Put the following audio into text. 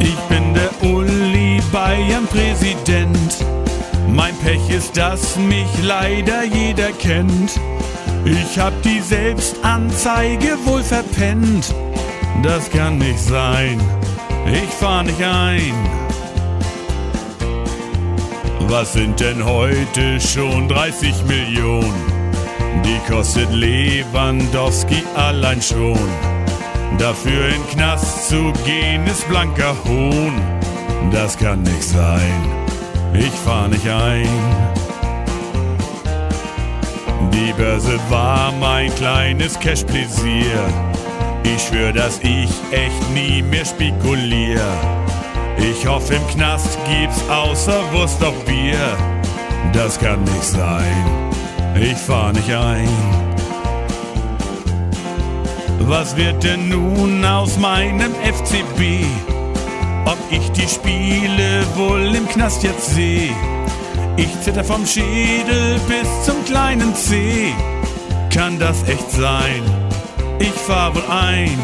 Ich bin der Uli Bayern-Präsident. Mein Pech ist, dass mich leider jeder kennt. Ich hab die Selbstanzeige wohl verpennt. Das kann nicht sein. Ich fahr nicht ein. Was sind denn heute schon 30 Millionen? Die kostet Lewandowski allein schon. Dafür in Knast zu gehen ist blanker Hohn. Das kann nicht sein. Ich fahr nicht ein. Die Börse war mein kleines Cash-Pläsier. Ich schwör, dass ich echt nie mehr spekulier. Ich hoffe, im Knast gibt's außer Wurst auch Bier. Das kann nicht sein. Ich fahr nicht ein. Was wird denn nun aus meinem FCB? Ob ich die Spiele wohl im Knast jetzt seh? Ich zitter vom Schädel bis zum kleinen C. Kann das echt sein? Ich fahr wohl ein.